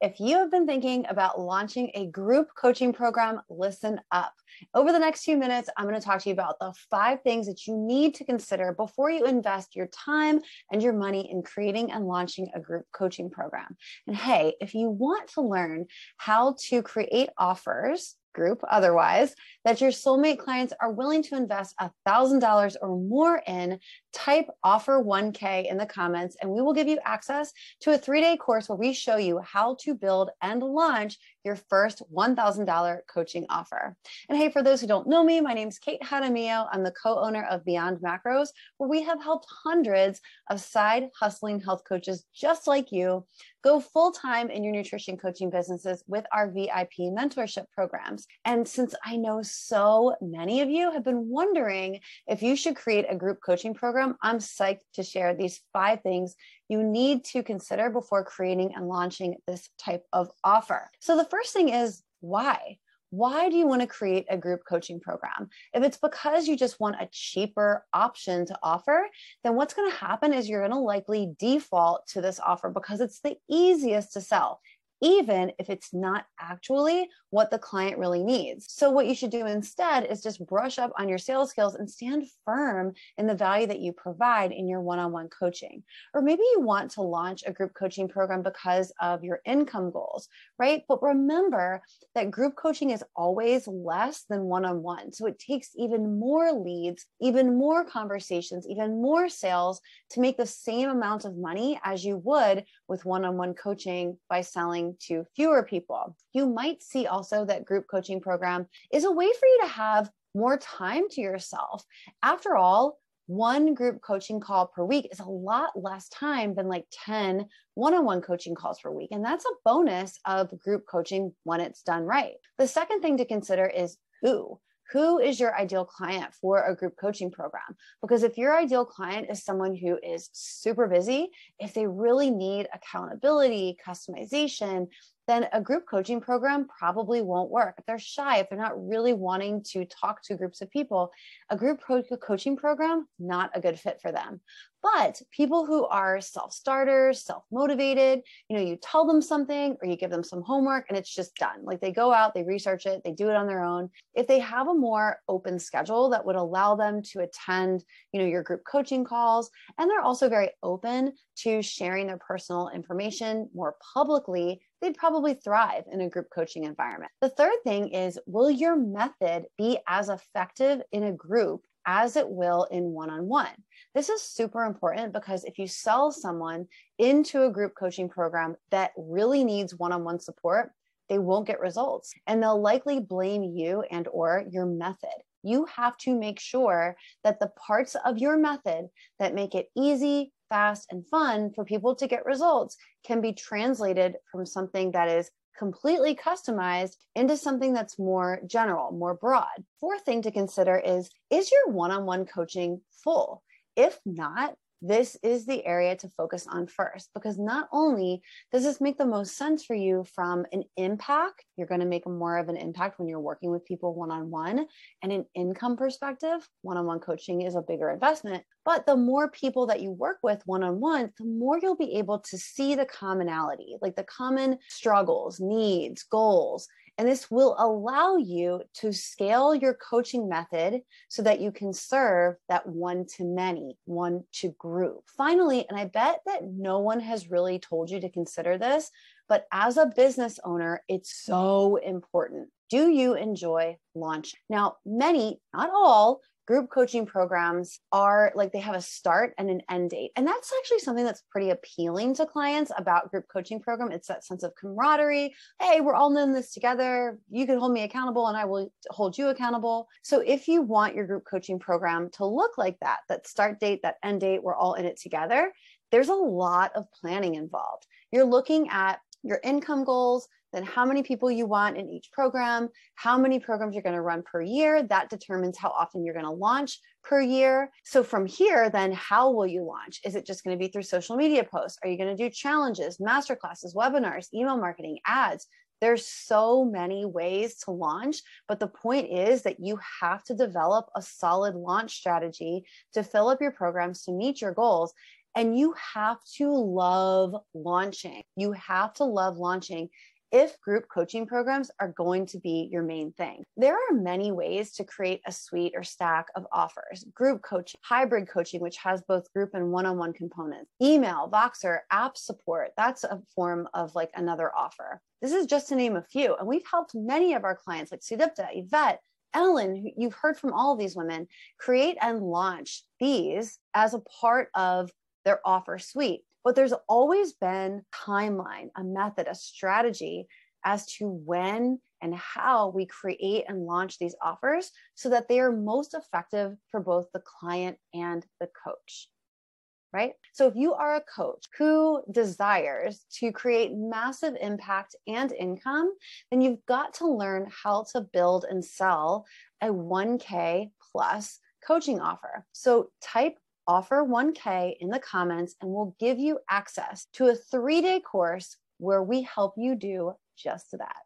If you have been thinking about launching a group coaching program, listen up. Over the next few minutes, I'm going to talk to you about the five things that you need to consider before you invest your time and your money in creating and launching a group coaching program. And hey, if you want to learn how to create offers group otherwise that your soulmate clients are willing to invest $1,000 or more in, type offer 1K in the comments, and we will give you access to a three day course where we show you how to build and launch your first $1,000 coaching offer. And hey, for those who don't know me, my name is Kate Hadamio. I'm the co owner of Beyond Macros, where we have helped hundreds of side hustling health coaches just like you go full time in your nutrition coaching businesses with our VIP mentorship programs. And since I know so many of you have been wondering if you should create a group coaching program, I'm psyched to share these five things you need to consider before creating and launching this type of offer. So the first thing is why? Why do you want to create a group coaching program? If it's because you just want a cheaper option to offer, then what's going to happen is you're going to likely default to this offer because it's the easiest to sell even if it's not actually what the client really needs. So, what you should do instead is just brush up on your sales skills and stand firm in the value that you provide in your one on one coaching. Or maybe you want to launch a group coaching program because of your income goals, right? But remember that group coaching is always less than one on one. So, it takes even more leads, even more conversations, even more sales to make the same amount of money as you would with one on one coaching by selling to fewer people. You might see also that group coaching program is a way for you to have more time to yourself. After all, one group coaching call per week is a lot less time than like 10 one on one coaching calls per week. And that's a bonus of group coaching when it's done right. The second thing to consider is who who is your ideal client for a group coaching program? Because if your ideal client is someone who is super busy, if they really need accountability, customization, then a group coaching program probably won't work. If they're shy, if they're not really wanting to talk to groups of people, a group pro- coaching program, not a good fit for them. But people who are self starters, self motivated, you know, you tell them something or you give them some homework and it's just done. Like they go out, they research it, they do it on their own. If they have a more open schedule that would allow them to attend, you know, your group coaching calls, and they're also very open to sharing their personal information more publicly, they'd probably thrive in a group coaching environment. The third thing is will your method be as effective in a group as it will in one on one. This is super important because if you sell someone into a group coaching program that really needs one on one support, they won't get results and they'll likely blame you and or your method you have to make sure that the parts of your method that make it easy fast and fun for people to get results can be translated from something that is completely customized into something that's more general, more broad. Fourth thing to consider is is your one on one coaching full? If not, this is the area to focus on first because not only does this make the most sense for you from an impact, you're going to make more of an impact when you're working with people one on one, and an income perspective, one on one coaching is a bigger investment. But the more people that you work with one on one, the more you'll be able to see the commonality, like the common struggles, needs, goals, and this will allow you to scale your coaching method so that you can serve that one to many, one to group. Finally, and I bet that no one has really told you to consider this, but as a business owner, it's so important. Do you enjoy launch? Now, many, not all, group coaching programs are like they have a start and an end date. And that's actually something that's pretty appealing to clients about group coaching program. It's that sense of camaraderie. Hey, we're all in this together. You can hold me accountable and I will hold you accountable. So if you want your group coaching program to look like that, that start date, that end date, we're all in it together, there's a lot of planning involved. You're looking at your income goals, then how many people you want in each program, how many programs you're going to run per year. That determines how often you're going to launch per year. So from here, then how will you launch? Is it just going to be through social media posts? Are you going to do challenges, masterclasses, webinars, email marketing, ads? There's so many ways to launch, but the point is that you have to develop a solid launch strategy to fill up your programs to meet your goals. And you have to love launching. You have to love launching if group coaching programs are going to be your main thing. There are many ways to create a suite or stack of offers group coaching, hybrid coaching, which has both group and one on one components, email, Voxer, app support. That's a form of like another offer. This is just to name a few. And we've helped many of our clients like Sudipta, Yvette, Ellen, you've heard from all these women, create and launch these as a part of their offer suite. But there's always been timeline, a method, a strategy as to when and how we create and launch these offers so that they are most effective for both the client and the coach. Right? So, if you are a coach who desires to create massive impact and income, then you've got to learn how to build and sell a 1K plus coaching offer. So, type offer 1K in the comments and we'll give you access to a three day course where we help you do just that.